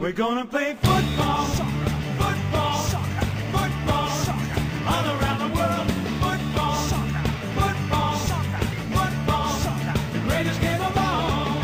We're gonna play football, football, football, all around the world. Football, football, football, the greatest game of all.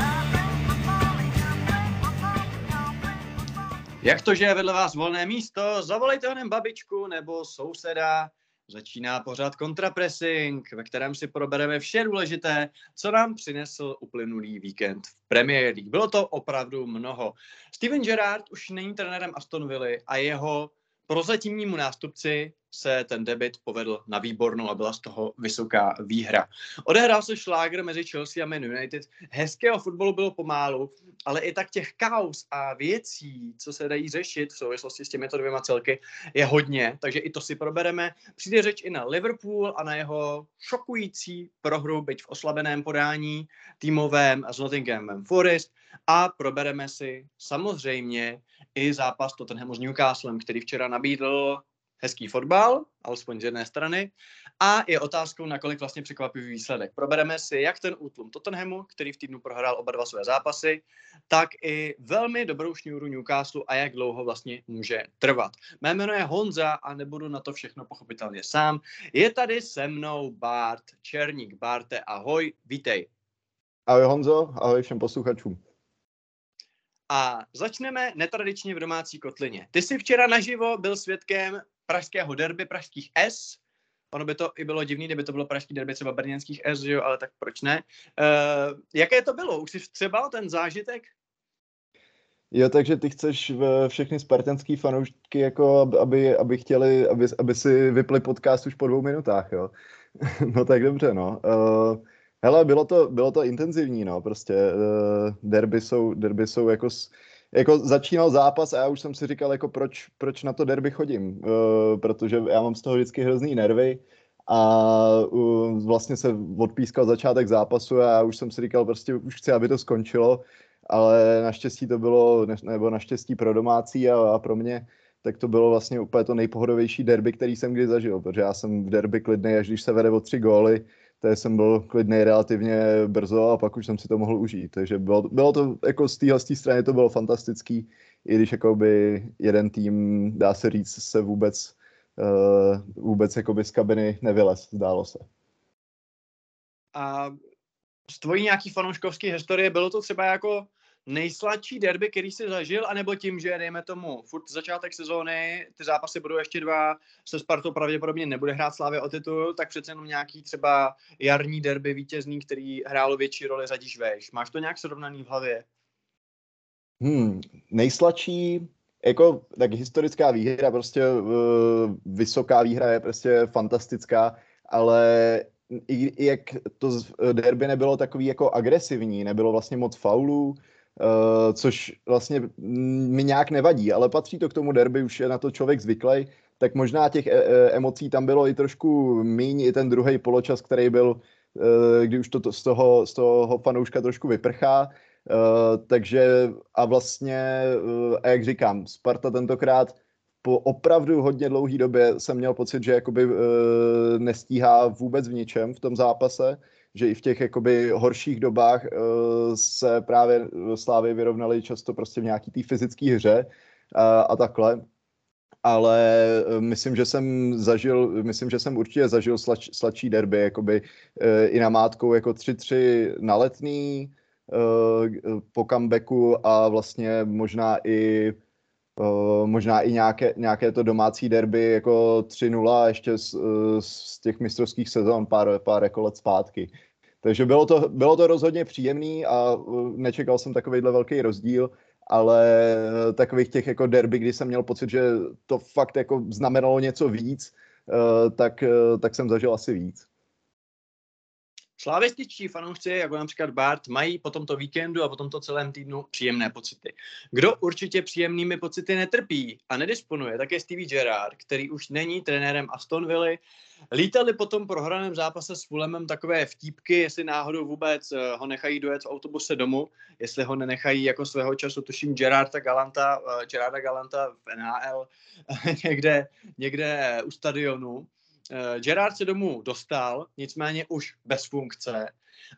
Jak to, že je vedle vás volné místo, zavolejte honem babičku nebo souseda. Začíná pořád kontrapressing, ve kterém si probereme vše důležité, co nám přinesl uplynulý víkend v Premier League. Bylo to opravdu mnoho. Steven Gerrard už není trenérem Aston Villa a jeho prozatímnímu nástupci se ten debit povedl na výbornou a byla z toho vysoká výhra. Odehrál se šlágr mezi Chelsea a Man United. Hezkého fotbalu bylo pomálu, ale i tak těch kaus a věcí, co se dají řešit v souvislosti s těmito dvěma celky, je hodně, takže i to si probereme. Přijde řeč i na Liverpool a na jeho šokující prohru, byť v oslabeném podání týmovém s Nottinghamem Forest a probereme si samozřejmě i zápas Tottenhamu s Newcastlem, který včera nabídl hezký fotbal, alespoň z jedné strany, a je otázkou, nakolik vlastně překvapivý výsledek. Probereme si jak ten útlum Tottenhamu, který v týdnu prohrál oba dva své zápasy, tak i velmi dobrou šňůru Newcastle a jak dlouho vlastně může trvat. Mé jméno je Honza a nebudu na to všechno pochopitelně sám. Je tady se mnou Bart Černík. Barte, ahoj, vítej. Ahoj Honzo, ahoj všem posluchačům. A začneme netradičně v domácí kotlině. Ty jsi včera naživo byl svědkem pražského derby, pražských S. Ono by to i bylo divný, kdyby to bylo pražský derby třeba brněnských S, jo, ale tak proč ne? Uh, jaké to bylo? Už jsi třeba ten zážitek? Jo, takže ty chceš v všechny spartanský fanoušky, jako aby, aby chtěli, aby, aby si vypli podcast už po dvou minutách, jo. no tak dobře, no. Uh, hele, bylo to, bylo to intenzivní, no, prostě uh, derby jsou, derby jsou jako, jako začínal zápas a já už jsem si říkal, jako proč, proč na to derby chodím, uh, protože já mám z toho vždycky hrozný nervy a uh, vlastně se odpískal začátek zápasu a já už jsem si říkal, prostě už chci, aby to skončilo, ale naštěstí to bylo, nebo naštěstí pro domácí a, a pro mě, tak to bylo vlastně úplně to nejpohodovější derby, který jsem kdy zažil, protože já jsem v derby klidný, až když se vede o tři góly, to jsem byl klidný relativně brzo a pak už jsem si to mohl užít. Takže bylo, bylo to, jako z téhle strany to bylo fantastický, i když jakoby jeden tým, dá se říct, se vůbec, uh, vůbec jakoby z kabiny nevylez, zdálo se. A z tvojí nějaký fanouškovské historie bylo to třeba jako nejsladší derby, který jsi zažil, anebo tím, že dejme tomu furt začátek sezóny, ty zápasy budou ještě dva, se Spartou pravděpodobně nebude hrát Slávě o titul, tak přece jenom nějaký třeba jarní derby vítězný, který hrálo větší roli, zadíš veš. Máš to nějak srovnaný v hlavě? Hmm, nejsladší, jako tak historická výhra, prostě uh, vysoká výhra je prostě fantastická, ale i, i jak to derby nebylo takový jako agresivní, nebylo vlastně moc faulů, Uh, což vlastně mi nějak nevadí, ale patří to k tomu derby, už je na to člověk zvyklý, tak možná těch e- e- emocí tam bylo i trošku míň, i ten druhý poločas, který byl, uh, kdy už to, to z, toho, z toho fanouška trošku vyprchá, uh, takže a vlastně, a jak říkám, Sparta tentokrát po opravdu hodně dlouhé době jsem měl pocit, že jakoby nestíhá vůbec v ničem v tom zápase, že i v těch jakoby horších dobách uh, se právě Slávy vyrovnaly často prostě v nějaký té fyzické hře uh, a takhle. Ale uh, myslím, že jsem zažil, myslím, že jsem určitě zažil slač, sladší derby, jakoby uh, i na mátkou jako 3-3 na letný, po comebacku a vlastně možná i Uh, možná i nějaké, nějaké to domácí derby jako 3-0 ještě z, z těch mistrovských sezon pár, pár jako let zpátky. Takže bylo to, bylo to rozhodně příjemný a nečekal jsem takovýhle velký rozdíl, ale takových těch jako derby, kdy jsem měl pocit, že to fakt jako znamenalo něco víc, tak, tak jsem zažil asi víc. Slávističtí fanoušci, jako například Bart, mají po tomto víkendu a po tomto celém týdnu příjemné pocity. Kdo určitě příjemnými pocity netrpí a nedisponuje, tak je Stevie Gerrard, který už není trenérem Aston Villa. Lítali po tom prohraném zápase s Fulhamem takové vtípky, jestli náhodou vůbec eh, ho nechají dojet v autobuse domů, jestli ho nenechají jako svého času, tuším Gerarda Galanta, uh, Gerarda Galanta v NHL někde, někde u stadionu Gerard se domů dostal, nicméně už bez funkce.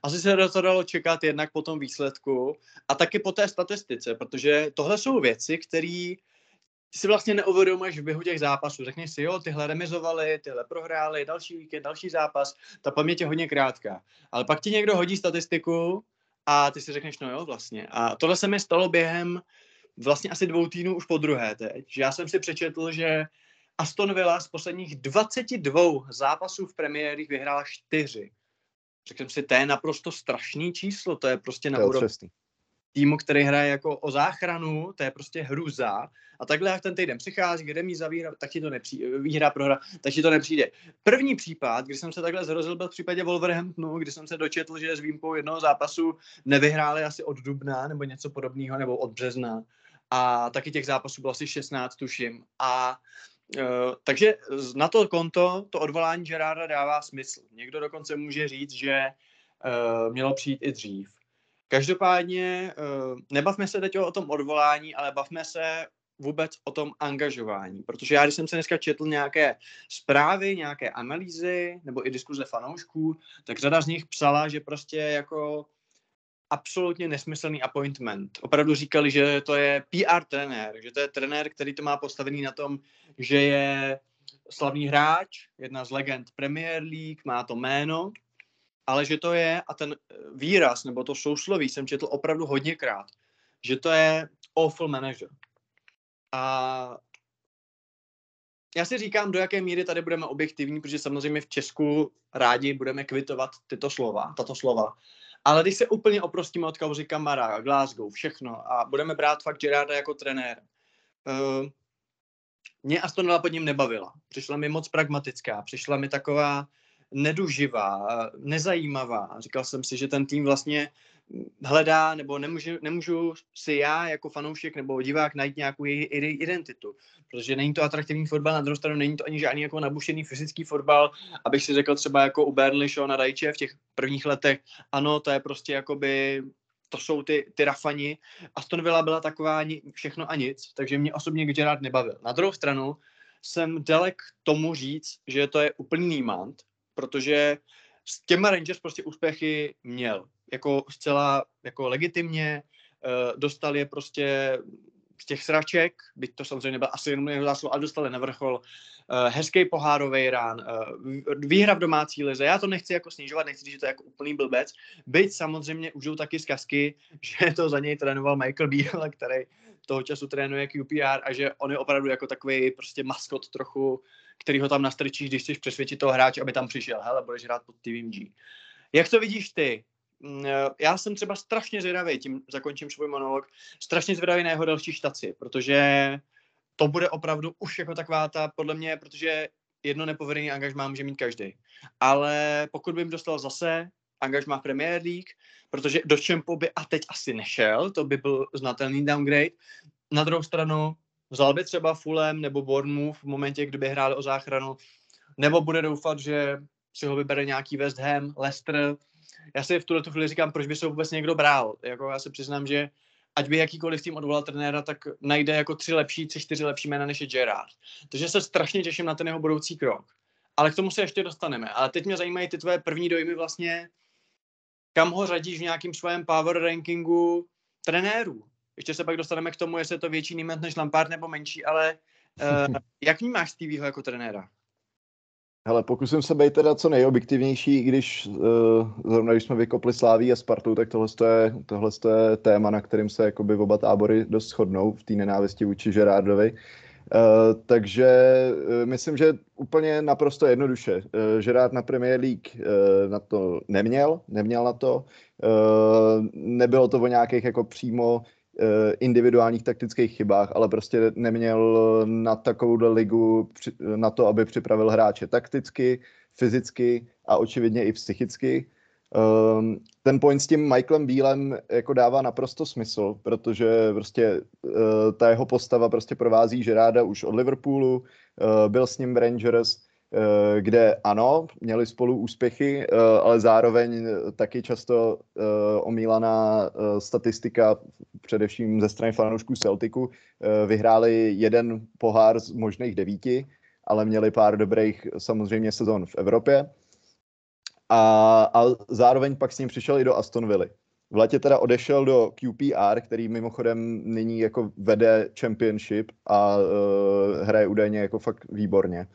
Asi se to dalo čekat jednak po tom výsledku a taky po té statistice, protože tohle jsou věci, které ty si vlastně neuvědomuješ v běhu těch zápasů. Řekneš si, jo, tyhle remizovali, tyhle prohráli, další víkend, další zápas, ta paměť je hodně krátká. Ale pak ti někdo hodí statistiku a ty si řekneš, no jo, vlastně. A tohle se mi stalo během vlastně asi dvou týdnů už po druhé teď, že já jsem si přečetl, že Aston Villa z posledních 22 zápasů v premiérích vyhrála 4. Řekl jsem si, to je naprosto strašný číslo, to je prostě na úrovni týmu, který hraje jako o záchranu, to je prostě hruza. A takhle, jak ten týden přichází, remíza, výhra, tak ti to nepřijde, výhra, prohra, tak ti to nepřijde. První případ, kdy jsem se takhle zrozil, byl v případě Wolverhamptonu, kdy jsem se dočetl, že s výjimkou jednoho zápasu nevyhráli asi od dubna nebo něco podobného, nebo od března. A taky těch zápasů bylo asi 16, tuším. A takže z- na to konto to odvolání Gerarda dává smysl. Někdo dokonce může říct, že uh, mělo přijít i dřív. Každopádně uh, nebavme se teď o tom odvolání, ale bavme se vůbec o tom angažování. Protože já, když jsem se dneska četl nějaké zprávy, nějaké analýzy nebo i diskuze fanoušků, tak řada z nich psala, že prostě jako absolutně nesmyslný appointment. Opravdu říkali, že to je PR trenér, že to je trenér, který to má postavený na tom, že je slavný hráč, jedna z legend Premier League, má to jméno, ale že to je, a ten výraz, nebo to sousloví jsem četl opravdu hodněkrát, že to je awful manager. A já si říkám, do jaké míry tady budeme objektivní, protože samozřejmě v Česku rádi budeme kvitovat tyto slova, tato slova. Ale když se úplně oprostíme od kauzy Kamara, Glasgow, všechno a budeme brát fakt Gerarda jako trenér, uh, mě Aston Villa pod ním nebavila. Přišla mi moc pragmatická, přišla mi taková neduživá, nezajímavá. Říkal jsem si, že ten tým vlastně hledá, nebo nemůžu, nemůžu si já jako fanoušek nebo divák najít nějakou její ide- identitu, protože není to atraktivní fotbal, na druhou stranu není to ani žádný jako nabušený fyzický fotbal, abych si řekl třeba jako u Burnley, Shona Rajče v těch prvních letech, ano, to je prostě jakoby to jsou ty, ty rafani. Aston Villa byla taková ni, všechno a nic, takže mě osobně Gerard nebavil. Na druhou stranu jsem dalek tomu říct, že to je úplný nímant, protože s těma Rangers prostě úspěchy měl. Jako zcela jako legitimně, uh, dostal je prostě z těch sraček, byť to samozřejmě nebyl asi jenom jeho zásluha, ale dostali na vrchol uh, hezký pohárový rán, uh, výhra v domácí lize. Já to nechci jako snižovat, nechci říct, že to je jako úplný blbec. Byť samozřejmě užijou taky zkazky, že to za něj trénoval Michael Beale, který toho času trénuje QPR a že on je opravdu jako takový prostě maskot trochu, který ho tam nastrčíš, když chceš přesvědčit toho hráče, aby tam přišel. Hele, budeš hrát pod TVM G. Jak to vidíš ty? Mm, Já jsem třeba strašně zvědavý, tím zakončím svůj monolog, strašně zvědavý na jeho další štaci, protože to bude opravdu už jako taková ta, podle mě, protože jedno nepovedený angažmá může mít každý. Ale pokud bym dostal zase angažmá v Premier League, protože do Champu by a teď asi nešel, to by byl znatelný downgrade. Na druhou stranu vzal by třeba Fulham nebo Bournemouth v momentě, kdyby hráli o záchranu, nebo bude doufat, že si ho vybere nějaký West Ham, Leicester. Já si v tuhle tu chvíli říkám, proč by se ho vůbec někdo bral. Jako já se přiznám, že ať by jakýkoliv tým odvolal trenéra, tak najde jako tři lepší, tři, čtyři lepší jména než je Gerard. Takže se strašně těším na ten jeho budoucí krok. Ale k tomu se ještě dostaneme. Ale teď mě zajímají ty tvoje první dojmy vlastně, kam ho řadíš v nějakým svém power rankingu trenérů. Ještě se pak dostaneme k tomu, jestli je to větší nímet než Lampard nebo menší, ale uh, jak vnímáš Stevieho jako trenéra? Hele, pokusím se být teda co nejobjektivnější, i když uh, zrovna když jsme vykopli Sláví a Spartu, tak tohle je, tohle je téma, na kterým se jakoby oba tábory dost shodnou v té nenávisti vůči Gerardovi. Uh, takže uh, myslím, že úplně naprosto jednoduše. Uh, Gerard na Premier League uh, na to neměl, neměl na to. Uh, nebylo to o nějakých jako přímo eh, individuálních taktických chybách, ale prostě neměl na takovou ligu na to, aby připravil hráče takticky, fyzicky a očividně i psychicky. Um, ten point s tím Michaelem Bílem jako dává naprosto smysl, protože prostě uh, ta jeho postava prostě provází Žeráda už od Liverpoolu, uh, byl s ním v Rangers, kde ano, měli spolu úspěchy, uh, ale zároveň taky často uh, omílaná uh, statistika, především ze strany fanoušků Celticu, uh, vyhráli jeden pohár z možných devíti, ale měli pár dobrých samozřejmě sezon v Evropě. a, a zároveň pak s ním přišel i do Aston Villa. V letě teda odešel do QPR, který mimochodem nyní jako vede Championship a uh, hraje údajně jako fakt výborně.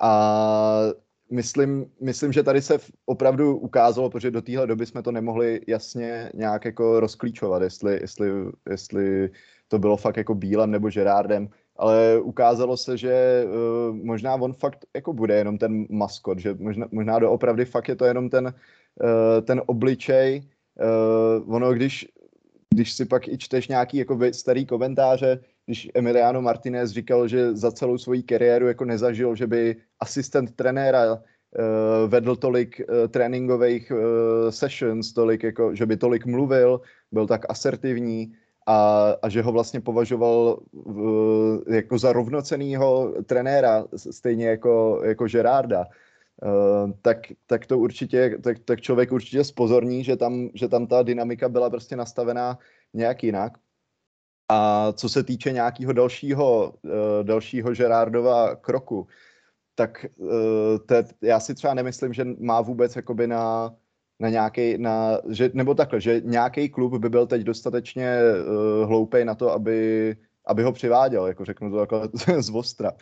A myslím, myslím, že tady se opravdu ukázalo, protože do téhle doby jsme to nemohli jasně nějak jako rozklíčovat, jestli, jestli, jestli to bylo fakt jako Bílem nebo Gerardem, ale ukázalo se, že uh, možná on fakt jako bude jenom ten maskot, že možná, možná doopravdy fakt je to jenom ten, uh, ten obličej. Uh, ono, když, když si pak i čteš nějaký jako starý komentáře, když Emiliano Martinez říkal, že za celou svoji kariéru jako nezažil, že by asistent trenéra uh, vedl tolik uh, tréninkových uh, sessions, tolik jako, že by tolik mluvil, byl tak asertivní, a, a že ho vlastně považoval jako za rovnocenýho trenéra, stejně jako, jako Gerarda, uh, tak, tak to určitě, tak, tak člověk určitě spozorní, že tam, že tam ta dynamika byla prostě nastavená nějak jinak. A co se týče nějakého dalšího, uh, dalšího Gerardova kroku, tak uh, te, já si třeba nemyslím, že má vůbec jakoby na, na nějaký, na, že, nebo takhle, že nějaký klub by byl teď dostatečně uh, hloupej na to, aby, aby ho přiváděl, jako řeknu to takhle z ostra.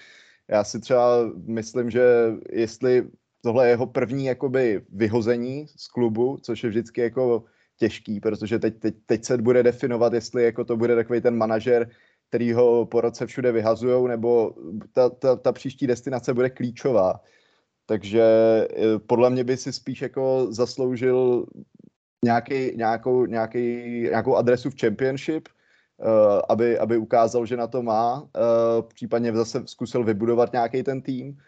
Já si třeba myslím, že jestli tohle je jeho první jakoby vyhození z klubu, což je vždycky jako těžký, protože teď, teď, teď se bude definovat, jestli jako to bude takový ten manažer, který ho po roce všude vyhazujou, nebo ta, ta, ta příští destinace bude klíčová. Takže eh, podle mě by si spíš jako zasloužil nějaký, nějakou, nějaký, nějakou adresu v Championship, uh, aby, aby ukázal, že na to má, uh, případně zase zkusil vybudovat nějaký ten tým,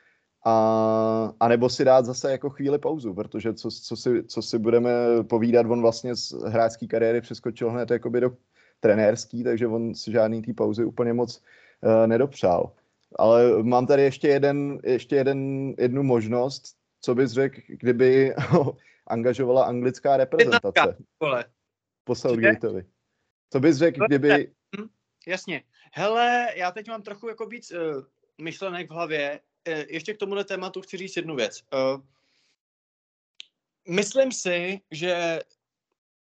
a, a nebo si dát zase jako chvíli pauzu, protože co, co, si, co si budeme povídat, on vlastně z hráčské kariéry přeskočil hned jakoby do trenérský, takže on si žádný té pauzy úplně moc uh, nedopřál. Ale mám tady ještě, jeden, ještě jeden, jednu možnost, co bys řekl, kdyby angažovala anglická reprezentace po Southgateovi. Co bys řekl, kdyby... Hm, jasně. Hele, já teď mám trochu jako víc uh, myšlenek v hlavě. Uh, ještě k tomuhle tématu chci říct jednu věc. Uh, myslím si, že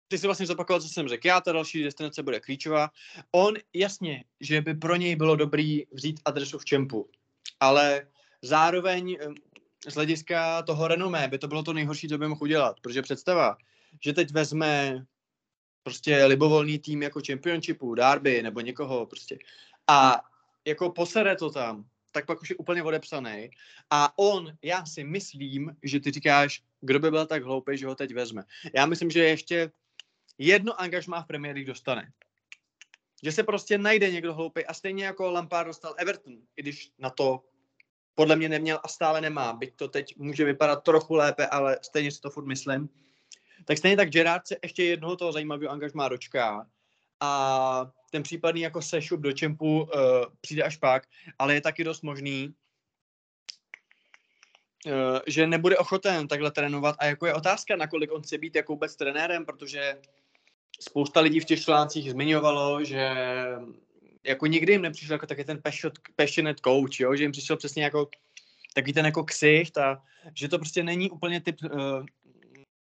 ty si vlastně zopakoval, co jsem řekl. Já, ta další destinace bude klíčová. On, jasně, že by pro něj bylo dobrý vzít adresu v Čempu, ale zároveň eh, z hlediska toho renomé by to bylo to nejhorší, co by mohl udělat, protože představa, že teď vezme prostě libovolný tým jako Championshipu, Derby nebo někoho prostě a jako posere to tam, tak pak už je úplně odepsaný. A on, já si myslím, že ty říkáš, kdo by byl tak hloupý, že ho teď vezme. Já myslím, že ještě jedno angažmá v Premier League dostane. Že se prostě najde někdo hloupý a stejně jako Lampard dostal Everton, i když na to podle mě neměl a stále nemá, byť to teď může vypadat trochu lépe, ale stejně si to furt myslím. Tak stejně tak Gerard se ještě jednoho toho zajímavého angažmá dočká a ten případný jako sešup do čempu uh, přijde až pak, ale je taky dost možný, uh, že nebude ochoten takhle trénovat a jako je otázka, nakolik on chce být jako vůbec trenérem, protože spousta lidí v těch článcích zmiňovalo, že jako nikdy jim nepřišel jako taky ten passionate coach, jo? že jim přišel přesně jako takový ten jako ksicht a že to prostě není úplně typ uh,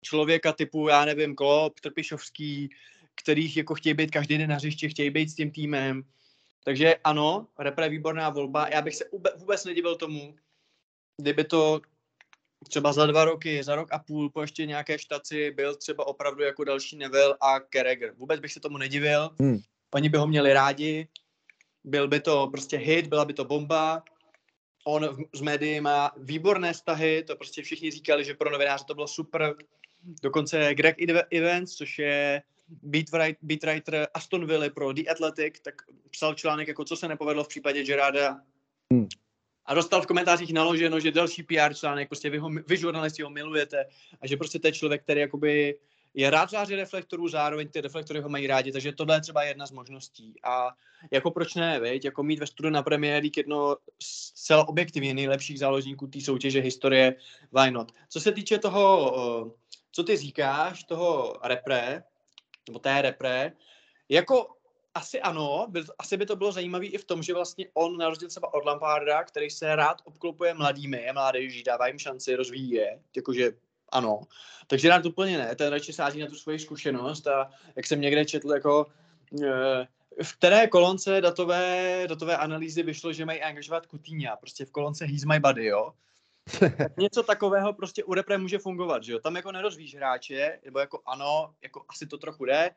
člověka typu, já nevím, Klopp, Trpišovský, kterých jako chtějí být každý den na hřišti, chtějí být s tím týmem. Takže ano, repre výborná volba. Já bych se vůbec nedivil tomu, kdyby to třeba za dva roky, za rok a půl po ještě nějaké štaci byl třeba opravdu jako další Neville a Carragher. Vůbec bych se tomu nedivil. Hmm. Oni by ho měli rádi, byl by to prostě hit, byla by to bomba. On z médií má výborné vztahy, to prostě všichni říkali, že pro novináře to bylo super. Dokonce Greg Evans, což je beatwriter Aston Villa pro The Athletic, tak psal článek, jako co se nepovedlo v případě Gerarda. Hmm a dostal v komentářích naloženo, že další PR článek, prostě vy, ho, vy žurnalisti ho milujete a že prostě to je člověk, který jakoby je rád záři reflektorů, zároveň ty reflektory ho mají rádi, takže tohle je třeba jedna z možností. A jako proč ne, veď? Jako mít ve studiu na Premier League jedno zcela objektivně nejlepších záložníků té soutěže historie, why not? Co se týče toho, co ty říkáš, toho repre, nebo té repre, jako asi ano, byl, asi by to bylo zajímavé i v tom, že vlastně on, na rozdíl třeba od Lamparda, který se rád obklopuje mladými, je mládeží, dává jim šanci, rozvíjí je, jakože ano. Takže rád úplně ne, ten radši sází na tu svoji zkušenost a jak jsem někde četl, jako eh, v které kolonce datové, datové analýzy vyšlo, že mají angažovat Coutinho, prostě v kolonce He's my buddy, jo. Něco takového prostě u repre může fungovat, že jo. Tam jako nerozvíš hráče, nebo jako ano, jako asi to trochu jde.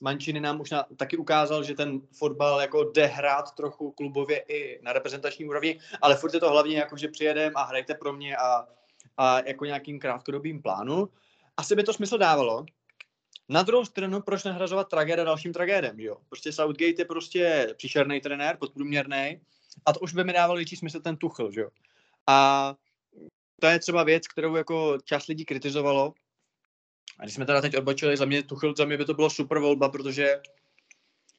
Mancini nám už na, taky ukázal, že ten fotbal jako jde hrát trochu klubově i na reprezentační úrovni, ale furt je to hlavně jako, že přijedem a hrajte pro mě a, a jako nějakým krátkodobým plánu. Asi by to smysl dávalo, na druhou stranu, proč nahrazovat tragéda dalším tragédem, jo? Prostě Southgate je prostě příšerný trenér, podprůměrný, a to už by mi dával větší smysl ten Tuchl, že jo? A to je třeba věc, kterou jako část lidí kritizovalo. A když jsme teda teď odbočili, za mě Tuchl, za mě by to bylo super volba, protože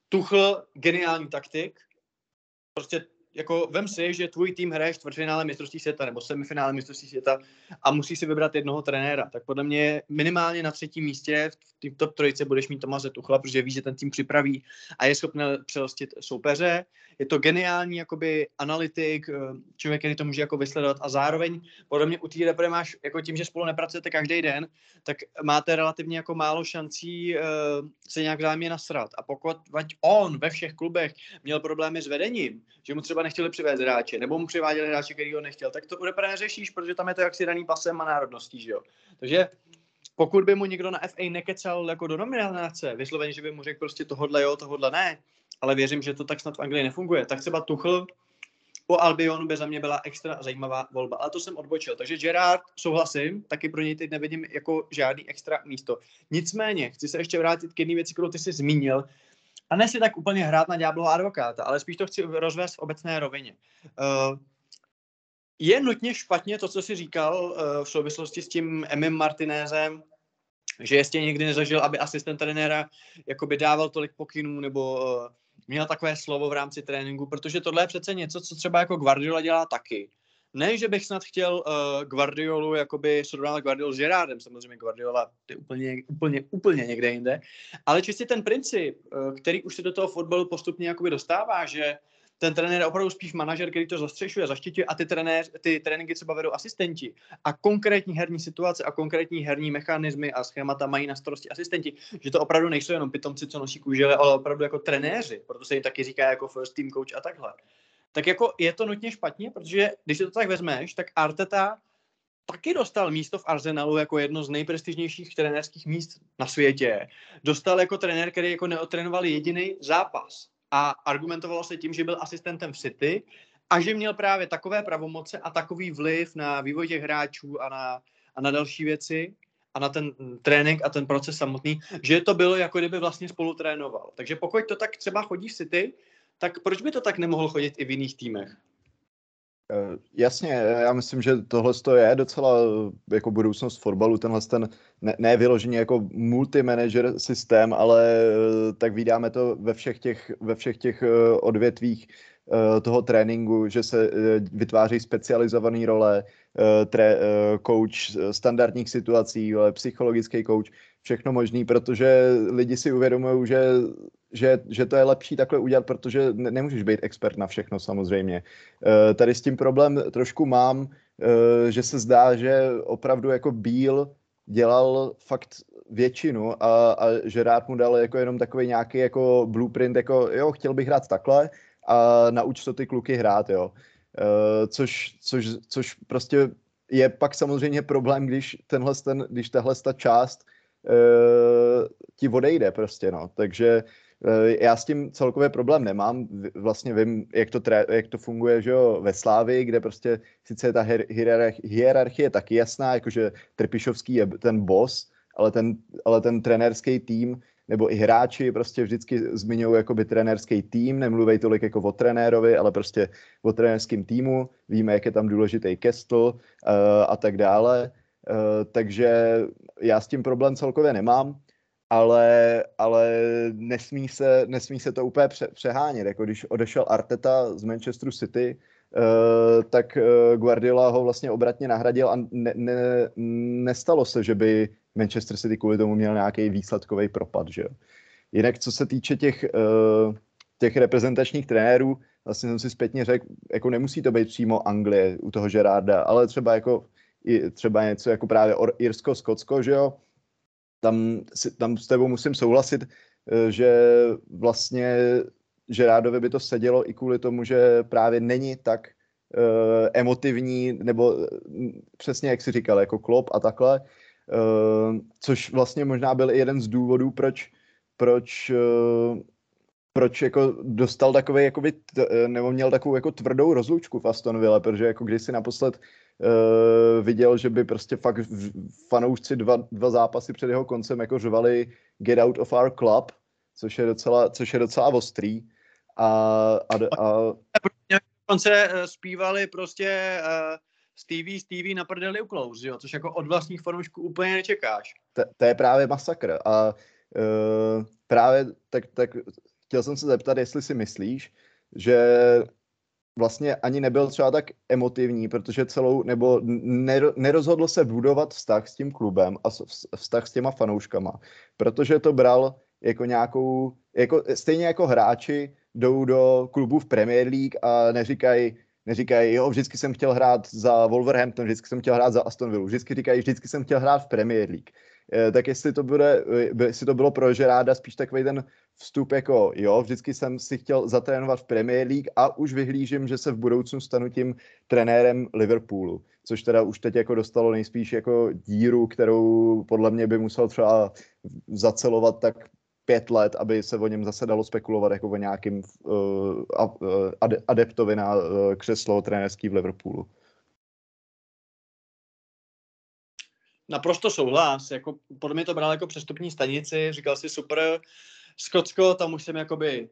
Tuchl, geniální taktik, prostě jako vem si, že tvůj tým hraje čtvrtfinále mistrovství světa nebo semifinále mistrovství světa a musí si vybrat jednoho trenéra. Tak podle mě minimálně na třetím místě v tým top trojice budeš mít Tomase Tuchla, protože víš, že ten tým připraví a je schopný přelostit soupeře. Je to geniální jakoby analytik, eh, člověk, který to může jako vysledovat a zároveň podle mě u té repre máš, jako tím, že spolu nepracujete každý den, tak máte relativně jako málo šancí uh, se nějak vzájemně nasrat. A pokud on ve všech klubech měl problémy s vedením, že mu třeba nechtěli přivést hráče, nebo mu přiváděli hráče, který ho nechtěl, tak to u repre neřešíš, protože tam je to jaksi daný pasem a národností, že jo. Takže pokud by mu někdo na FA nekecal jako do nominace, vysloveně, že by mu řekl prostě tohodle jo, tohodle ne, ale věřím, že to tak snad v Anglii nefunguje, tak třeba Tuchl u Albionu by za mě byla extra zajímavá volba, ale to jsem odbočil. Takže Gerard, souhlasím, taky pro něj teď nevidím jako žádný extra místo. Nicméně, chci se ještě vrátit k jedné věci, kterou ty jsi zmínil, a ne si tak úplně hrát na ďáblova advokáta, ale spíš to chci rozvést v obecné rovině. Uh, je nutně špatně to, co jsi říkal uh, v souvislosti s tím Emem Martinézem, že ještě někdy nezažil, aby asistent trenéra jakoby dával tolik pokynů nebo uh, měl takové slovo v rámci tréninku, protože tohle je přece něco, co třeba jako Guardiola dělá taky. Ne, že bych snad chtěl uh, Guardiolu jakoby srovnávat Guardiolu s Gerardem, samozřejmě Guardiola je úplně, úplně, úplně někde jinde, ale čistě ten princip, uh, který už se do toho fotbalu postupně jakoby dostává, že ten trenér je opravdu spíš manažer, který to zastřešuje, zaštiťuje a ty, trenér, ty tréninky třeba vedou asistenti. A konkrétní herní situace a konkrétní herní mechanismy a schémata mají na starosti asistenti, že to opravdu nejsou jenom pitomci, co nosí kůžele, ale opravdu jako trenéři, proto se jim taky říká jako first team coach a takhle. Tak jako je to nutně špatně, protože když si to tak vezmeš, tak Arteta taky dostal místo v Arsenalu jako jedno z nejprestižnějších trenérských míst na světě. Dostal jako trenér, který jako neotrénoval jediný zápas a argumentovalo se tím, že byl asistentem v City a že měl právě takové pravomoce a takový vliv na vývoj těch hráčů a na, a na další věci a na ten trénink a ten proces samotný, že to bylo jako kdyby vlastně spolu trénoval. Takže pokud to tak třeba chodí v City, tak proč by to tak nemohlo chodit i v jiných týmech? Eh, Jasně, já myslím, že tohle je docela eh, jako budoucnost fotbalu, tenhle ten ne, ne vyloženě jako multimanager systém, ale eh, tak vydáme to ve všech těch, ve všech těch odvětvích toho tréninku, že se vytváří specializované role, tre, coach standardních situací, psychologický coach, všechno možný, protože lidi si uvědomují, že, že, že to je lepší takhle udělat, protože ne, nemůžeš být expert na všechno samozřejmě. Uh, tady s tím problém trošku mám, uh, že se zdá, že opravdu jako Bíl dělal fakt většinu a, a že rád mu dal jako jenom takový nějaký jako blueprint, jako jo, chtěl bych hrát takhle a nauč to ty kluky hrát, jo. Uh, což, což, což prostě je pak samozřejmě problém, když tenhle, ten, když tahle ta část ti odejde prostě, no. Takže uh, já s tím celkově problém nemám. Vlastně vím, jak to, tré, jak to funguje že jo, ve Slávi, kde prostě sice je ta hier, hierarchie, hierarchie taky jasná, jakože Trpišovský je ten boss, ale ten, ale ten trenérský tým nebo i hráči prostě vždycky zmiňují jakoby trenérský tým, nemluví tolik jako o trenérovi, ale prostě o trenérském týmu, víme, jak je tam důležitý Kestl uh, a tak dále. Uh, takže já s tím problém celkově nemám, ale, ale nesmí, se, nesmí se to úplně pře, přehánět. Jako když odešel Arteta z Manchesteru City, uh, tak uh, Guardiola ho vlastně obratně nahradil a ne, ne, nestalo se, že by Manchester City kvůli tomu měl nějaký výsledkový propad. Že? Jinak co se týče těch, uh, těch reprezentačních trenérů, vlastně jsem si zpětně řekl, jako nemusí to být přímo Anglie u toho Gerarda, ale třeba jako třeba něco jako právě Or- Irsko-Skotsko, že jo, tam, tam s tebou musím souhlasit, eh, že vlastně že rádovi by to sedělo i kvůli tomu, že právě není tak uh, emotivní, nebo uh, přesně jak si říkal, jako klop a takhle, uh, což vlastně možná byl i jeden z důvodů, proč, proč uh, proč jako dostal takový, jakoby, t, nebo měl takovou jako tvrdou rozlučku v Aston Villa, protože jako když si naposled uh, viděl, že by prostě fakt fanoušci dva, dva zápasy před jeho koncem jako řvali get out of our club, což je docela, což je docela ostrý. A, a, a... Dokonce uh, zpívali prostě uh, Stevie, Stevie na prdeli u Close, jo? což jako od vlastních fanoušků úplně nečekáš. To, to je právě masakr. A uh, právě tak, tak chtěl jsem se zeptat, jestli si myslíš, že vlastně ani nebyl třeba tak emotivní, protože celou, nebo nerozhodl se budovat vztah s tím klubem a vztah s těma fanouškama, protože to bral jako nějakou, jako, stejně jako hráči jdou do klubů v Premier League a neříkají, neříkají, jo, vždycky jsem chtěl hrát za Wolverhampton, vždycky jsem chtěl hrát za Aston Villa, vždycky říkají, vždycky jsem chtěl hrát v Premier League. Eh, tak jestli to, bude, eh, jestli to bylo pro Žeráda spíš takový ten vstup jako, jo, vždycky jsem si chtěl zatrénovat v Premier League a už vyhlížím, že se v budoucnu stanu tím trenérem Liverpoolu, což teda už teď jako dostalo nejspíš jako díru, kterou podle mě by musel třeba zacelovat tak pět let, aby se o něm zase dalo spekulovat jako o nějakým uh, adeptovi na uh, křeslo trenérský v Liverpoolu. Naprosto souhlas. Jako, podle mě to bral jako přestupní stanici, říkal si super, Skotsko, tam už jsem jakoby,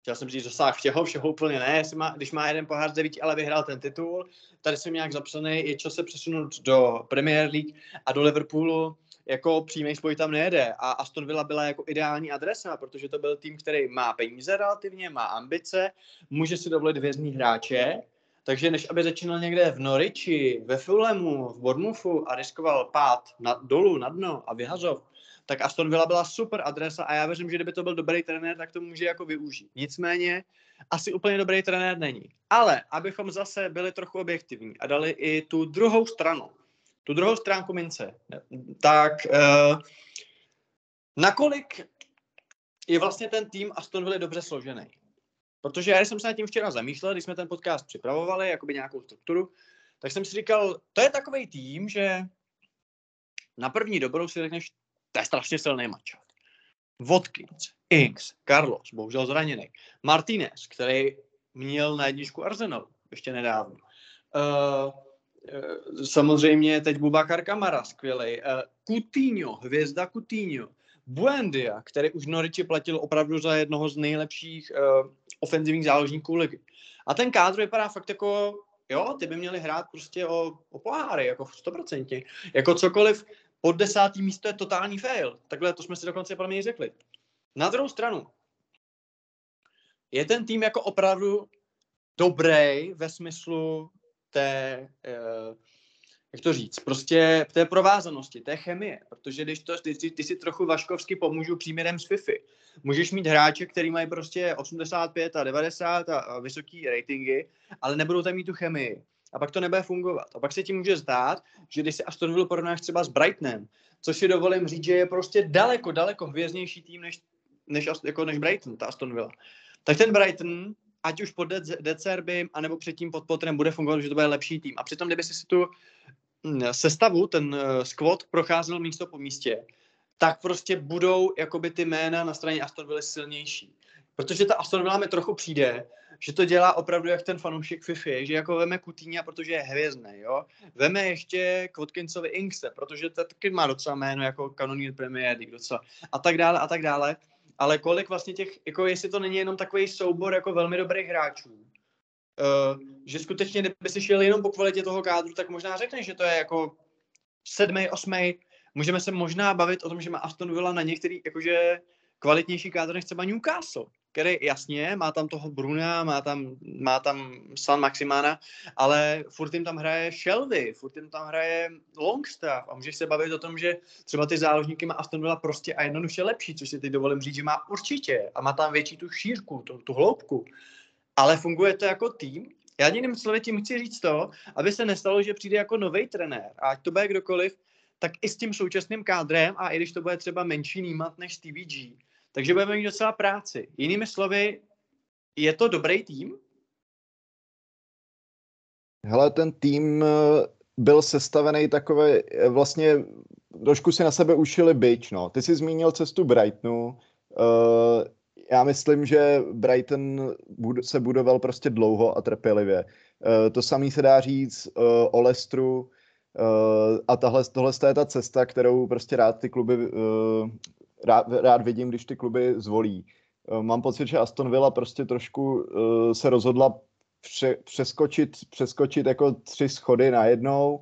chtěl jsem říct, dosáhl všeho, všeho úplně ne, má, když má jeden pohár z devíti, ale vyhrál ten titul, tady jsem nějak zapsaný, je čas se přesunout do Premier League a do Liverpoolu, jako přímý spoj tam nejede a Aston Villa byla jako ideální adresa, protože to byl tým, který má peníze relativně, má ambice, může si dovolit vězný hráče, takže než aby začínal někde v Noriči, ve Fulhamu, v Bournemouthu a riskoval pád na, dolů na dno a vyhazov, tak Aston Villa byla super adresa a já věřím, že kdyby to byl dobrý trenér, tak to může jako využít. Nicméně asi úplně dobrý trenér není. Ale abychom zase byli trochu objektivní a dali i tu druhou stranu, tu druhou stránku mince, tak uh, nakolik je vlastně ten tým Aston Villa dobře složený? Protože já jsem se nad tím včera zamýšlel, když jsme ten podcast připravovali, jakoby nějakou strukturu, tak jsem si říkal, to je takový tým, že na první dobrou si řekneš, to je strašně silný mač. Watkins, Inks, Carlos, bohužel zraněný, Martinez, který měl na jedničku Arsenal ještě nedávno. Uh, samozřejmě teď Bubakar Kamara, skvělý. Uh, Coutinho, hvězda Coutinho. Buendia, který už Noriči platil opravdu za jednoho z nejlepších uh, ofenzivních záložníků ligy. A ten kádr vypadá fakt jako, jo, ty by měli hrát prostě o, o poháry, jako 100%. Jako cokoliv pod desátý místo je totální fail. Takhle to jsme si dokonce pro mě řekli. Na druhou stranu, je ten tým jako opravdu dobrý ve smyslu té, uh, jak to říct, prostě té provázanosti, té chemie, protože když to, ty, ty, ty si trochu Vaškovsky pomůžu příměrem z FIFI. Můžeš mít hráče, který mají prostě 85 a 90 a, a vysoký ratingy, ale nebudou tam mít tu chemii. A pak to nebude fungovat. A pak se ti může zdát, že když si Aston Villa porovnáš třeba s Brightonem, což si dovolím říct, že je prostě daleko, daleko hvězdnější tým než, než, jako než Brighton, ta Aston Villa. Tak ten Brighton, ať už pod Decerbym, anebo předtím pod Potterem, bude fungovat, že to bude lepší tým. A přitom, kdyby si tu hm, sestavu, ten uh, squad procházel místo po místě, tak prostě budou jakoby ty jména na straně Aston Villa silnější. Protože ta Aston Villa mi trochu přijde, že to dělá opravdu jak ten fanoušek FIFA, že jako veme Kutíňa, protože je hvězdný, jo. Veme ještě k Inkse, protože to taky má docela jméno jako kanonýr Premier League docela. A tak dále, a tak dále. Ale kolik vlastně těch, jako jestli to není jenom takový soubor jako velmi dobrých hráčů, uh, že skutečně, kdyby si šel jenom po kvalitě toho kádru, tak možná řekneš, že to je jako sedmý, osmý. Můžeme se možná bavit o tom, že má Aston Villa na některý, jakože kvalitnější kádr než třeba Newcastle který jasně, má tam toho Bruna, má tam, má tam San Maximana, ale furt jim tam hraje Shelby, furt jim tam hraje Longstaff. A můžeš se bavit o tom, že třeba ty záložníky má Aston Villa prostě a jednoduše lepší, což si teď dovolím říct, že má určitě. A má tam větší tu šířku, tu, tu hloubku. Ale funguje to jako tým. Já jiným slovy tím chci říct to, aby se nestalo, že přijde jako nový trenér, a ať to bude kdokoliv, tak i s tím současným kádrem, a i když to bude třeba menší nímat než Stevie G, takže budeme mít docela práci. Jinými slovy, je to dobrý tým? Hele, ten tým eh, byl sestavený takové, eh, vlastně trošku si na sebe ušili byč, no. Ty jsi zmínil cestu Brightonu, uh, já myslím, že Brighton se budoval prostě dlouho a trpělivě. To samý se dá říct o Lestru uh, a tahle, tohle je ta cesta, kterou prostě rád ty kluby, uh, rád, rád vidím, když ty kluby zvolí. Uh, mám pocit, že Aston Villa prostě trošku uh, se rozhodla pře- přeskočit, přeskočit jako tři schody najednou,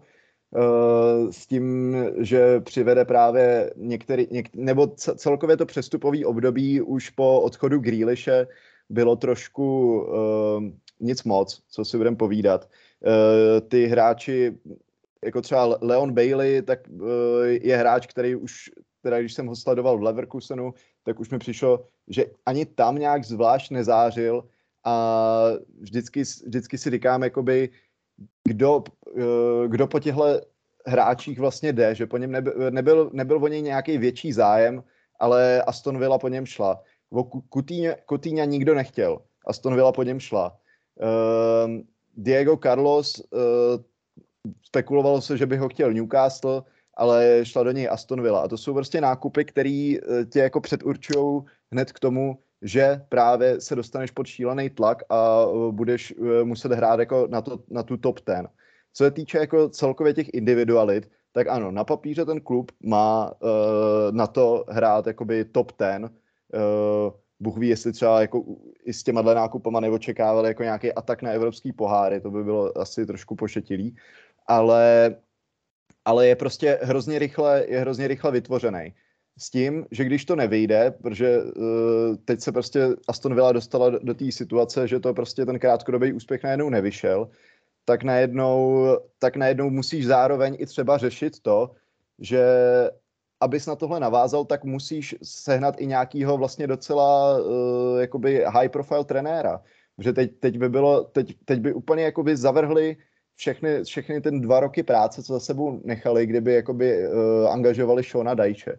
Uh, s tím, že přivede právě některý, něk, nebo celkově to přestupový období už po odchodu Grealishe bylo trošku uh, nic moc, co si budeme povídat. Uh, ty hráči, jako třeba Leon Bailey, tak uh, je hráč, který už, teda když jsem ho sledoval v Leverkusenu, tak už mi přišlo, že ani tam nějak zvlášť nezářil a vždycky, vždycky si říkám, jakoby, kdo, eh, kdo po těchto hráčích vlastně jde, že po něm nebyl, nebyl, nebyl o něj nějaký větší zájem, ale Aston Villa po něm šla. O Coutinho nikdo nechtěl, Aston Villa po něm šla. Uh, Diego Carlos, uh, spekulovalo se, že by ho chtěl Newcastle, ale šla do něj Aston Villa. A to jsou prostě nákupy, které tě jako předurčují hned k tomu, že právě se dostaneš pod šílený tlak a uh, budeš uh, muset hrát jako na, to, na tu top ten. Co se týče jako celkově těch individualit, tak ano, na papíře ten klub má uh, na to hrát jakoby top ten. Uh, Bůh ví, jestli třeba jako i s těma nákupama neočekávali jako nějaký atak na evropský poháry, to by bylo asi trošku pošetilý, ale, ale je prostě hrozně rychle, je hrozně rychle vytvořený s tím, že když to nevyjde, protože uh, teď se prostě Aston Villa dostala do, do té situace, že to prostě ten krátkodobý úspěch najednou nevyšel, tak najednou, tak najednou musíš zároveň i třeba řešit to, že abys na tohle navázal, tak musíš sehnat i nějakýho vlastně docela uh, jakoby high profile trenéra. Protože teď, teď by bylo, teď, teď by úplně jakoby zavrhli všechny, všechny ten dva roky práce, co za sebou nechali, kdyby jakoby uh, angažovali Shona Dajče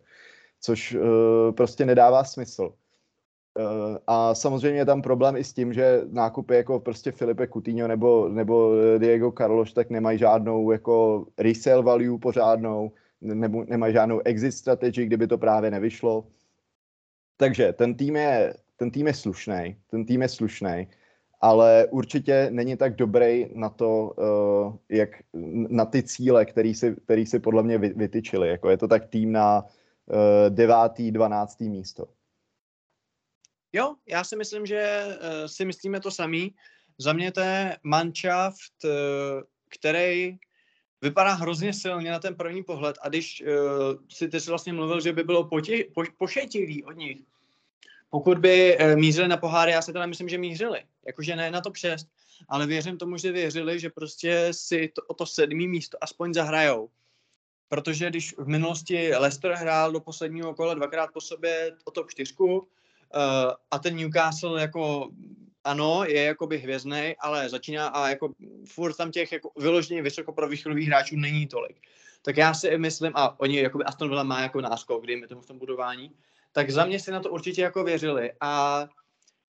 což uh, prostě nedává smysl. Uh, a samozřejmě je tam problém i s tím, že nákupy jako prostě Filipe Coutinho nebo, nebo Diego Carlos tak nemají žádnou jako resale value pořádnou, nebo nemají žádnou exit strategy, kdyby to právě nevyšlo. Takže ten tým je, ten tým je slušný, ten tým je slušný, ale určitě není tak dobrý na to, uh, jak na ty cíle, který si, který si podle mě vytyčili. Jako je to tak tým na Eh, devátý, dvanáctý místo. Jo, já si myslím, že uh, si myslíme to samý. Za mě to je manšaft, který vypadá hrozně silně na ten první pohled a když si ty si vlastně mluvil, že by bylo potě, po, pošetilý od nich, pokud by mířili na poháry, já si teda myslím, že mířili, jakože ne na to přest, ale věřím tomu, že věřili, že prostě si to, o to sedmý místo aspoň zahrajou protože když v minulosti Leicester hrál do posledního kola dvakrát po sobě o top 4 uh, a ten Newcastle jako ano, je jakoby hvězdný, ale začíná a jako furt tam těch jako vyloženě vysokoprofilových hráčů není tolik. Tak já si myslím, a oni jakoby Aston Villa má jako náskok, kdy tomu v tom budování, tak za mě si na to určitě jako věřili a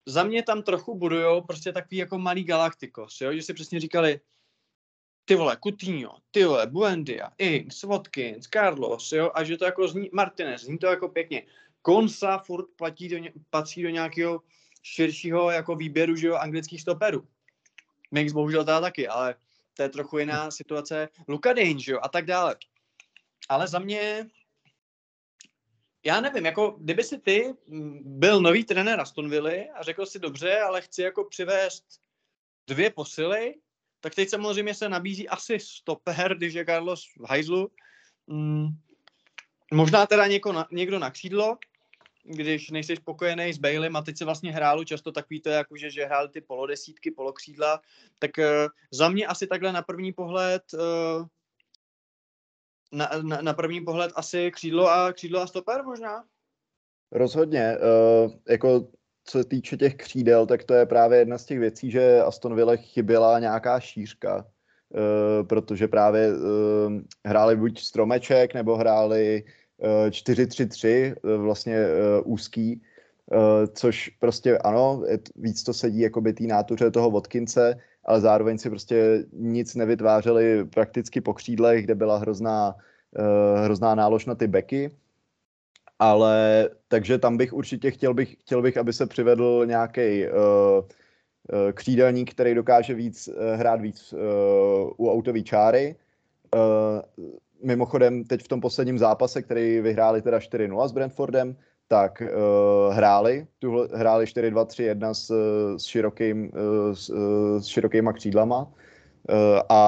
za mě tam trochu budujou prostě takový jako malý galaktikos, jo? že si přesně říkali, ty vole, Coutinho, ty vole, Buendia, Ings, Watkins, Carlos, jo, a že to jako zní, Martinez, zní to jako pěkně. Konsa furt platí do, patří do nějakého širšího jako výběru, že jo, anglických stoperů. Mix bohužel teda taky, ale to je trochu jiná situace. Luka Dane, jo, a tak dále. Ale za mě, já nevím, jako kdyby si ty byl nový trenér Aston Villa a řekl si dobře, ale chci jako přivést dvě posily, tak teď samozřejmě se nabízí asi stoper, když je Carlos v hajzlu. Mm, možná teda něko na, někdo na křídlo, když nejsi spokojený s Baleem a teď se vlastně hrálo často takový to, jako že, že hráli ty polodesítky, polokřídla, tak uh, za mě asi takhle na první pohled uh, na, na, na první pohled asi křídlo a křídlo a stoper možná? Rozhodně. Uh, jako co se týče těch křídel, tak to je právě jedna z těch věcí, že Aston Villa chyběla nějaká šířka, uh, protože právě uh, hráli buď stromeček, nebo hráli uh, 4-3-3, uh, vlastně uh, úzký, uh, což prostě ano, víc to sedí jakoby té nátuře toho Vodkince, ale zároveň si prostě nic nevytvářeli prakticky po křídlech, kde byla hrozná, uh, hrozná nálož na ty beky ale takže tam bych určitě chtěl bych, chtěl bych aby se přivedl nějaký uh, uh, křídelník, který dokáže víc uh, hrát víc uh, u autové čáry. Uh, mimochodem teď v tom posledním zápase, který vyhráli teda 4-0 s Brentfordem, tak uh, hráli, tuhle, hráli 4-2-3-1 s, s, širokým, uh, s, uh, s širokýma křídlama uh, a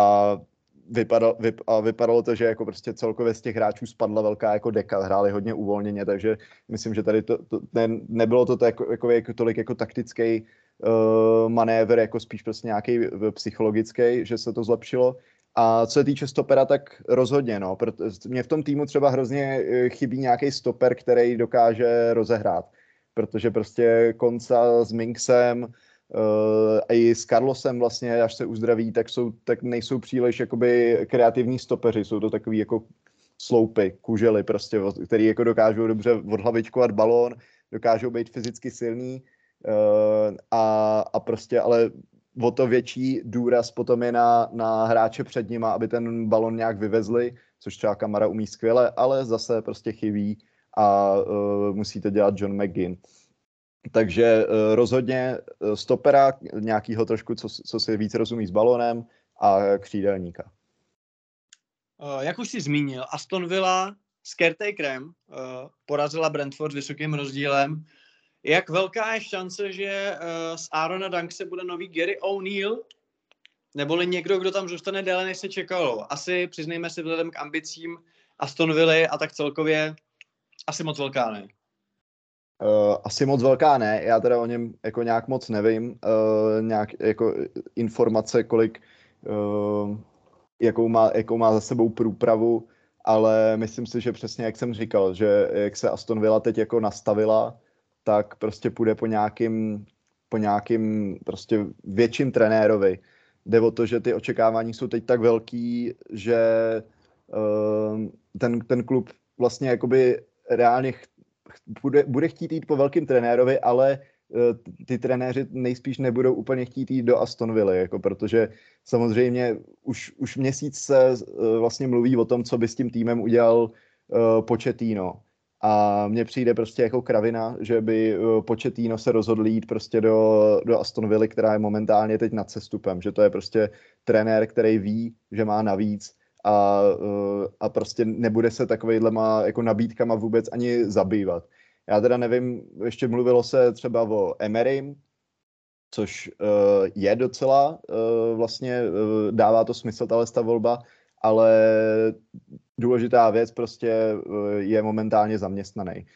vypadalo, vyp, a vypadalo to, že jako prostě celkově z těch hráčů spadla velká jako deka, hráli hodně uvolněně, takže myslím, že tady to, to ne, nebylo to, jako, jako, jako tolik jako taktický uh, manévr, jako spíš prostě nějaký psychologický, že se to zlepšilo. A co se týče stopera, tak rozhodně, no. Mě v tom týmu třeba hrozně chybí nějaký stoper, který dokáže rozehrát. Protože prostě Konca s Minksem, Uh, i s Carlosem vlastně, až se uzdraví, tak, jsou, tak nejsou příliš jakoby kreativní stopeři, jsou to takový jako sloupy, kužely prostě, který jako dokážou dobře odhlavičkovat balón, dokážou být fyzicky silní uh, a, a prostě ale o to větší důraz potom je na, na hráče před nima, aby ten balon nějak vyvezli, což třeba Kamara umí skvěle, ale zase prostě chybí a uh, musí to dělat John McGinn. Takže uh, rozhodně uh, stopera, nějakýho trošku, co, co si víc rozumí s balonem a křídelníka. Jak už jsi zmínil, Aston Villa s caretakerem uh, porazila Brentford vysokým rozdílem. Jak velká je šance, že uh, z Arona Dankse bude nový Gary O'Neill, neboli někdo, kdo tam zůstane déle, než se čekalo? Asi, přiznejme si, vzhledem k ambicím Aston Villa a tak celkově asi moc velká ne. Uh, asi moc velká ne, já teda o něm jako nějak moc nevím, uh, nějak jako informace, kolik, uh, jakou, má, jakou má za sebou průpravu, ale myslím si, že přesně jak jsem říkal, že jak se Aston Villa teď jako nastavila, tak prostě půjde po nějakým, po nějakým prostě větším trenérovi. Jde o to, že ty očekávání jsou teď tak velký, že uh, ten, ten klub vlastně jakoby reálně bude, bude chtít jít po velkým trenérovi, ale eh, ty trenéři nejspíš nebudou úplně chtít jít do Aston Villa, jako protože samozřejmě už, už měsíc se eh, vlastně mluví o tom, co by s tím týmem udělal uh, Pochettino. A mně přijde prostě jako kravina, že by uh, Pochettino se rozhodl jít prostě do, do Aston Villa, která je momentálně teď nad cestupem, že to je prostě trenér, který ví, že má navíc a, eh, a prostě nebude se takovýhlema jako nabídkama vůbec ani zabývat. Já teda nevím, ještě mluvilo se třeba o Emery, což uh, je docela, uh, vlastně uh, dává to smysl ta volba, ale důležitá věc prostě uh, je momentálně zaměstnaný.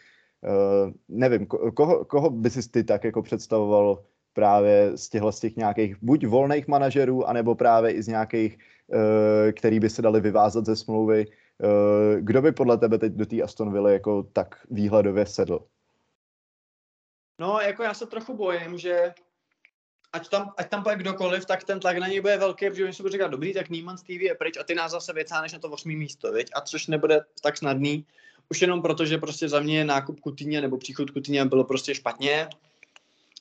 Uh, nevím, ko- koho, koho by si ty tak jako představoval právě z těchto z těch nějakých buď volných manažerů, anebo právě i z nějakých Eh, který by se dali vyvázat ze smlouvy. Eh, kdo by podle tebe teď do té Aston Villa jako tak výhledově sedl? No, jako já se trochu bojím, že ať tam, ať tam pojde kdokoliv, tak ten tlak na něj bude velký, protože oni si budou říkat, dobrý, tak Niemann TV je pryč a ty nás zase vycáneš na to osmý místo, viď? A což nebude tak snadný, už jenom proto, že prostě za mě nákup Kutýně nebo příchod Kutýně bylo prostě špatně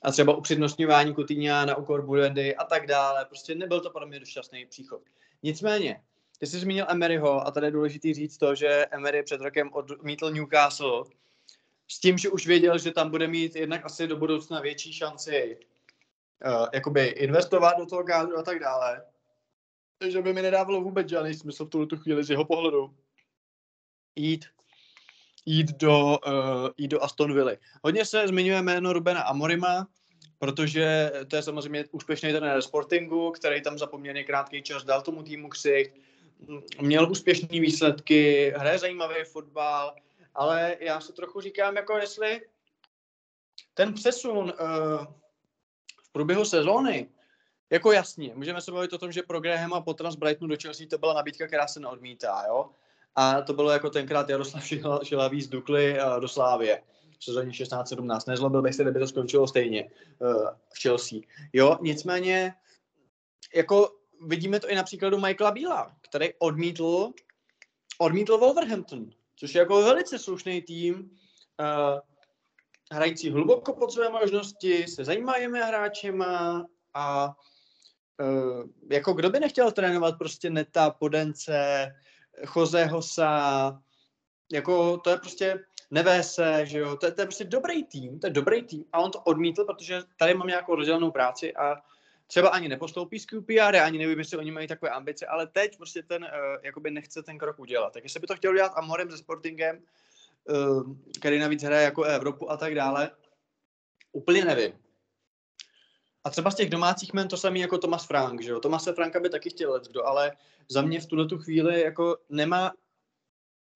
a třeba upřednostňování Kutýně na úkor Budendy a tak dále, prostě nebyl to podle mě šťastný příchod. Nicméně, ty jsi zmínil Emeryho a tady je důležité říct to, že Emery před rokem odmítl Newcastle s tím, že už věděl, že tam bude mít jednak asi do budoucna větší šanci uh, jakoby investovat do toho kádru a tak dále. Takže by mi nedávalo vůbec žádný smysl v tuto chvíli z jeho pohledu jít jít do, uh, jít do Aston Villa. Hodně se zmiňuje jméno Rubena Amorima, protože to je samozřejmě úspěšný trenér Sportingu, který tam za poměrně krátký čas dal tomu týmu ksicht, měl úspěšné výsledky, hraje zajímavý fotbal, ale já se trochu říkám, jako jestli ten přesun uh, průběhu sezóny, jako jasně, můžeme se bavit o tom, že pro Grahama Pottera z Brightonu do Chelsea to byla nabídka, která se neodmítá, jo? A to bylo jako tenkrát Jaroslav Šilavý z Dukly uh, do Slávě. v sezóně 16-17. Nezlobil bych se, kdyby to skončilo stejně uh, v Chelsea. Jo, nicméně, jako vidíme to i na příkladu Michaela Bíla, který odmítl, odmítl Wolverhampton, což je jako velice slušný tým, uh, hrající hluboko pod své možnosti, se zajímavými hráčema a uh, jako kdo by nechtěl trénovat prostě Neta, Podence, Jose Hosa, jako to je prostě Nevese, že jo, to je, to je prostě dobrý tým, to je dobrý tým a on to odmítl, protože tady mám nějakou rozdělenou práci a třeba ani nepostoupí z QPR, ani nevím, jestli oni mají takové ambice, ale teď prostě ten, uh, jakoby nechce ten krok udělat. Tak jestli by to chtěl udělat Amorem se Sportingem, který navíc hraje jako Evropu a tak dále, úplně nevím. A třeba z těch domácích men to samý jako Tomas Frank, že jo? Tomase Franka by taky chtěl kdo, ale za mě v tuhle tu chvíli jako nemá,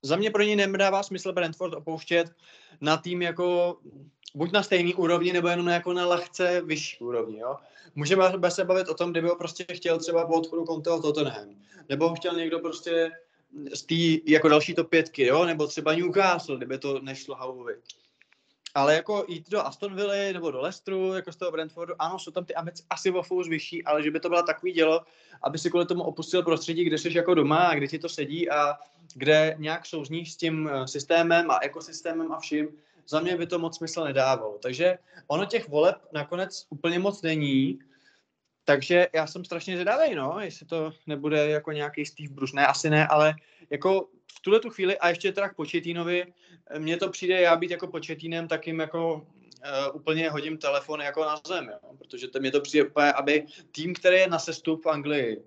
za mě pro něj nedává smysl Brentford opouštět na tým jako buď na stejný úrovni, nebo jenom jako na lehce vyšší úrovni, jo. Můžeme se bavit o tom, kdyby ho prostě chtěl třeba po odchodu Conteho Tottenham, nebo ho chtěl někdo prostě z té jako další top pětky, jo, nebo třeba Newcastle, kdyby to nešlo Hauovi. Ale jako jít do Aston Villa nebo do Leicesteru, jako z toho Brentfordu, ano, jsou tam ty ambice asi o fous vyšší, ale že by to bylo takový dělo, aby si kvůli tomu opustil prostředí, kde jsi jako doma a kde ti to sedí a kde nějak souzníš s tím eh, systémem a ekosystémem a vším, za mě by to moc smysl nedávalo. Takže ono těch voleb nakonec úplně moc není, takže já jsem strašně zvědavý, no, jestli to nebude jako nějaký Steve Bruce, ne, asi ne, ale jako v tuhle tu chvíli, a ještě teda k Početínovi, mně to přijde, já být jako Početínem, tak jim jako uh, úplně hodím telefon jako na zem, jo, protože to, mě to přijde úplně, aby tým, který je na sestup v Anglii,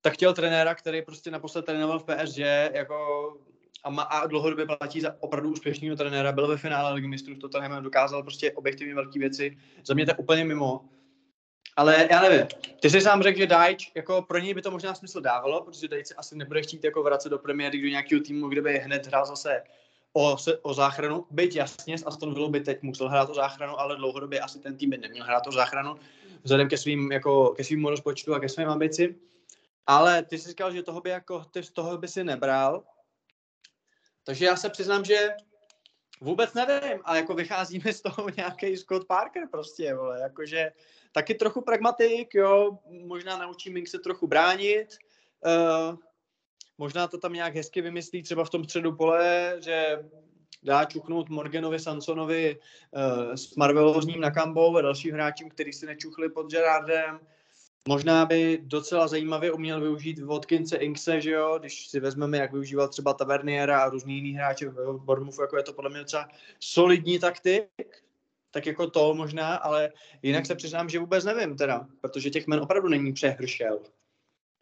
tak chtěl trenéra, který prostě naposled trénoval v PSG, jako a, má, a dlouhodobě platí za opravdu úspěšného trenéra, byl ve finále ligy mistrů, to tam dokázal prostě objektivně velké věci, za mě to úplně mimo. Ale já nevím, ty jsi sám řekl, že Dajč, jako pro něj by to možná smysl dávalo, protože Dajč se asi nebude chtít jako vracet do premiéry do nějakého týmu, kde by hned hrál zase o, se, o záchranu. Byť jasně, z Aston Villa by teď musel hrát o záchranu, ale dlouhodobě asi ten tým by neměl hrát o záchranu, vzhledem ke svým, jako, ke svým rozpočtu a ke svým ambici. Ale ty jsi říkal, že toho by, jako, ty z toho by si nebral. Takže já se přiznám, že vůbec nevím, ale jako vycházíme z toho nějaký Scott Parker prostě, vole, jakože taky trochu pragmatik, jo, možná naučí Mink se trochu bránit, uh, možná to tam nějak hezky vymyslí třeba v tom středu pole, že dá čuchnout Morganovi, Sansonovi uh, s Marvelozním na Kambou a dalším hráčům, který si nečuchli pod Gerardem. Možná by docela zajímavě uměl využít Watkinse Inkse, že jo, když si vezmeme, jak využíval třeba Taverniera a různý jiný hráče v Bournemouthu, jako je to podle mě docela solidní taktik, tak jako to možná, ale jinak se přiznám, že vůbec nevím teda, protože těch men opravdu není přehršel.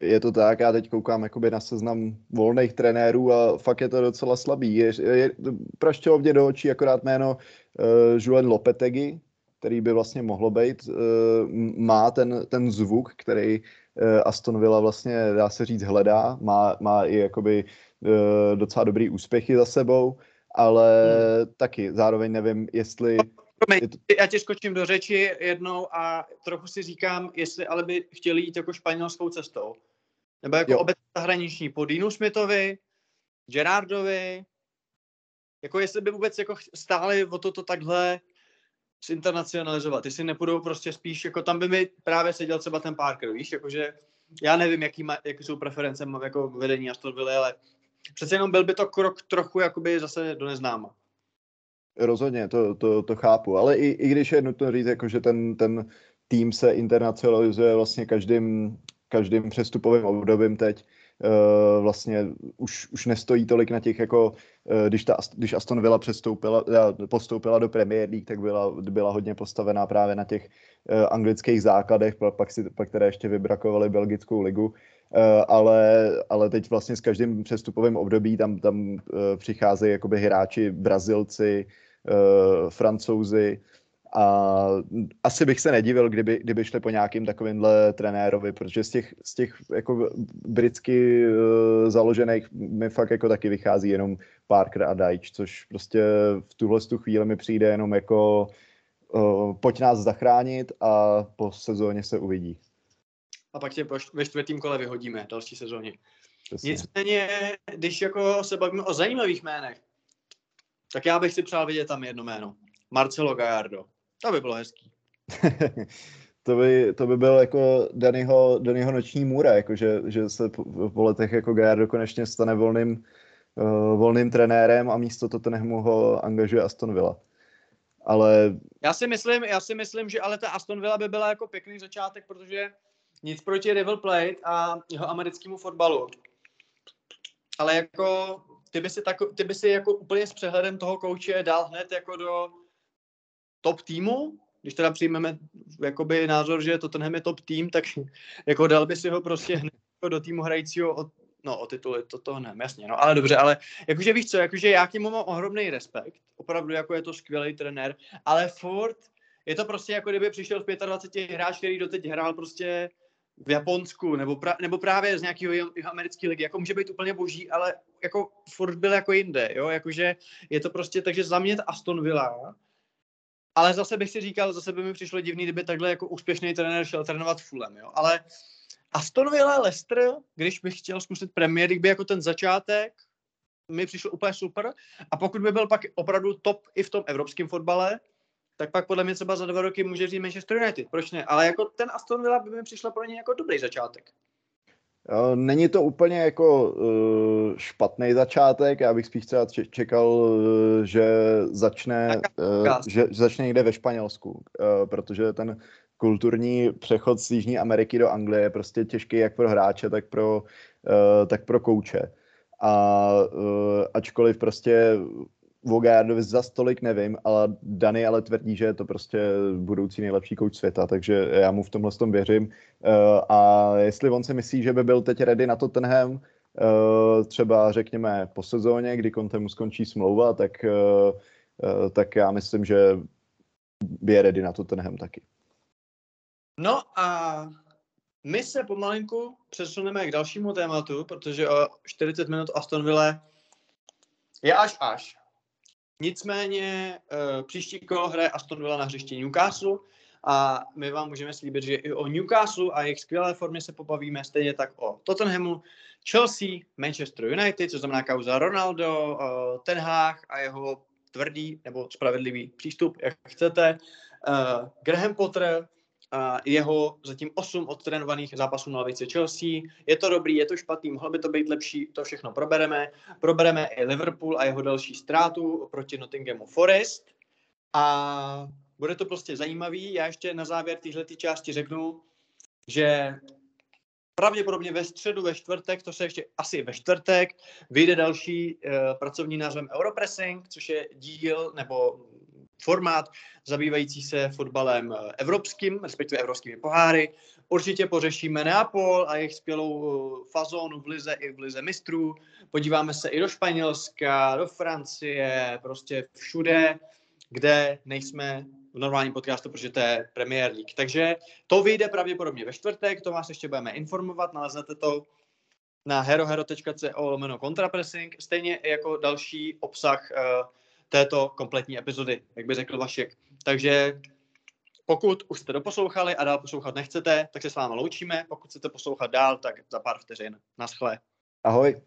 Je to tak, já teď koukám jakoby na seznam volných trenérů a fakt je to docela slabý. Je, je, praštělo mě do očí akorát jméno uh, Julen Lopetegi, který by vlastně mohlo být, uh, má ten, ten zvuk, který uh, Aston Villa vlastně, dá se říct, hledá, má, má i jakoby uh, docela dobrý úspěchy za sebou, ale hmm. taky zároveň nevím, jestli Promiň, já tě skočím do řeči jednou a trochu si říkám, jestli ale by chtěli jít jako španělskou cestou. Nebo jako obecně zahraniční po Dinu Smithovi, Gerardovi, jako jestli by vůbec jako stáli o toto takhle zinternacionalizovat. Jestli nepůjdou prostě spíš, jako tam by mi právě seděl třeba ten Parker, víš, jakože já nevím, jaký, má, jaký jsou preference jako vedení Aston Villa, ale přece jenom byl by to krok trochu jakoby zase do neznáma. Rozhodně, to, to, to chápu, ale i, i když je nutno říct, jako, že ten, ten tým se internacionalizuje vlastně každým, každým přestupovým obdobím teď, vlastně už, už nestojí tolik na těch, jako uh, když, ta, když Aston Villa přestoupila, uh, postoupila do Premier League, tak byla, byla hodně postavená právě na těch anglických základech, pak, si, pak které ještě vybrakovali belgickou ligu, ale, ale teď vlastně s každým přestupovým období tam, tam přicházejí jakoby hráči Brazilci, Francouzi, a asi bych se nedivil, kdyby, kdyby šli po nějakým takovýmhle trenérovi, protože z těch, z těch jako britský uh, založených mi fakt jako taky vychází jenom Parker a Dajč, což prostě v tuhle tu chvíli mi přijde jenom jako uh, pojď nás zachránit a po sezóně se uvidí. A pak tě ve čtvrtém kole vyhodíme další sezóně. Přesně. Nicméně, když jako se bavíme o zajímavých jménech, Tak já bych si přál vidět tam jedno jméno. Marcelo Gallardo. To by bylo hezký. to, by, to by byl jako Dannyho, Dannyho noční můra, jako že, že se po, po letech jako Gallardo konečně stane volným, uh, volným trenérem a místo Tottenhamu ho angažuje Aston Villa. Ale Já si myslím, já si myslím, že ale ta Aston Villa by byla jako pěkný začátek, protože nic proti River Plate a jeho americkému fotbalu. Ale jako ty by si, tako, ty by si jako úplně s přehledem toho kouče dal hned jako do top týmu, když teda přijmeme jakoby názor, že Tottenham je top tým, tak jako dal by si ho prostě hned jako do týmu hrajícího o, no, o tituly, to, to ne, jasně, no, ale dobře, ale jakože víš co, jakože já k němu mám ohromný respekt, opravdu jako je to skvělý trenér, ale furt je to prostě jako kdyby přišel v 25 hráč, který doteď hrál prostě v Japonsku, nebo, pra, nebo právě z nějakého americké ligy, jako může být úplně boží, ale jako furt byl jako jinde, jo, jakože je to prostě, takže za mě Aston Villa, ale zase bych si říkal, zase by mi přišlo divný, kdyby takhle jako úspěšný trenér šel trénovat Fulham, jo, ale Aston Villa, Leicester, když bych chtěl zkusit League, by jako ten začátek mi přišel úplně super a pokud by byl pak opravdu top i v tom evropském fotbale, tak pak podle mě třeba za dva roky může říct Manchester United, proč ne? Ale jako ten Aston Villa by mi přišla pro ně jako dobrý začátek. Jo, není to úplně jako uh, špatný začátek, já bych spíš třeba če- čekal, uh, že začne, uh, že, že začne někde ve Španělsku, uh, protože ten kulturní přechod z Jižní Ameriky do Anglie je prostě těžký jak pro hráče, tak pro, uh, tak pro kouče. A uh, ačkoliv prostě o Gallardovi za stolik nevím, ale Dani ale tvrdí, že je to prostě budoucí nejlepší kouč světa, takže já mu v tomhle tom věřím. Uh, a jestli on si myslí, že by byl teď ready na Tottenham, uh, třeba řekněme po sezóně, kdy Contemu skončí smlouva, tak, uh, tak já myslím, že by je ready na Tottenham taky. No a my se pomalinku přesuneme k dalšímu tématu, protože o 40 minut Aston Villa je až až. Nicméně uh, příští kolo hraje Aston Villa na hřišti Newcastle a my vám můžeme slíbit, že i o Newcastle a jejich skvělé formě se pobavíme, stejně tak o Tottenhamu, Chelsea, Manchester United, co znamená kauza Ronaldo, uh, Ten Hag a jeho tvrdý nebo spravedlivý přístup, jak chcete, uh, Graham Potter, jeho zatím 8 odtrénovaných zápasů na lavici Chelsea. Je to dobrý, je to špatný, mohlo by to být lepší, to všechno probereme. Probereme i Liverpool a jeho další ztrátu proti Nottinghamu Forest. A bude to prostě zajímavý. Já ještě na závěr téhle části řeknu, že pravděpodobně ve středu, ve čtvrtek, to se ještě asi ve čtvrtek, vyjde další uh, pracovní názvem Europressing, což je díl nebo formát zabývající se fotbalem eh, evropským, respektive evropskými poháry. Určitě pořešíme Neapol a jejich skvělou fazónu v lize i v lize mistrů. Podíváme se i do Španělska, do Francie, prostě všude, kde nejsme v normálním podcastu, protože to je Premier League. Takže to vyjde pravděpodobně ve čtvrtek, to vás ještě budeme informovat, naleznete to na herohero.co lomeno kontrapressing, stejně jako další obsah uh, této kompletní epizody, jak by řekl Vašek. Takže pokud už jste doposlouchali a dál poslouchat nechcete, tak se s vámi loučíme. Pokud chcete poslouchat dál, tak za pár vteřin. Naschle. Ahoj.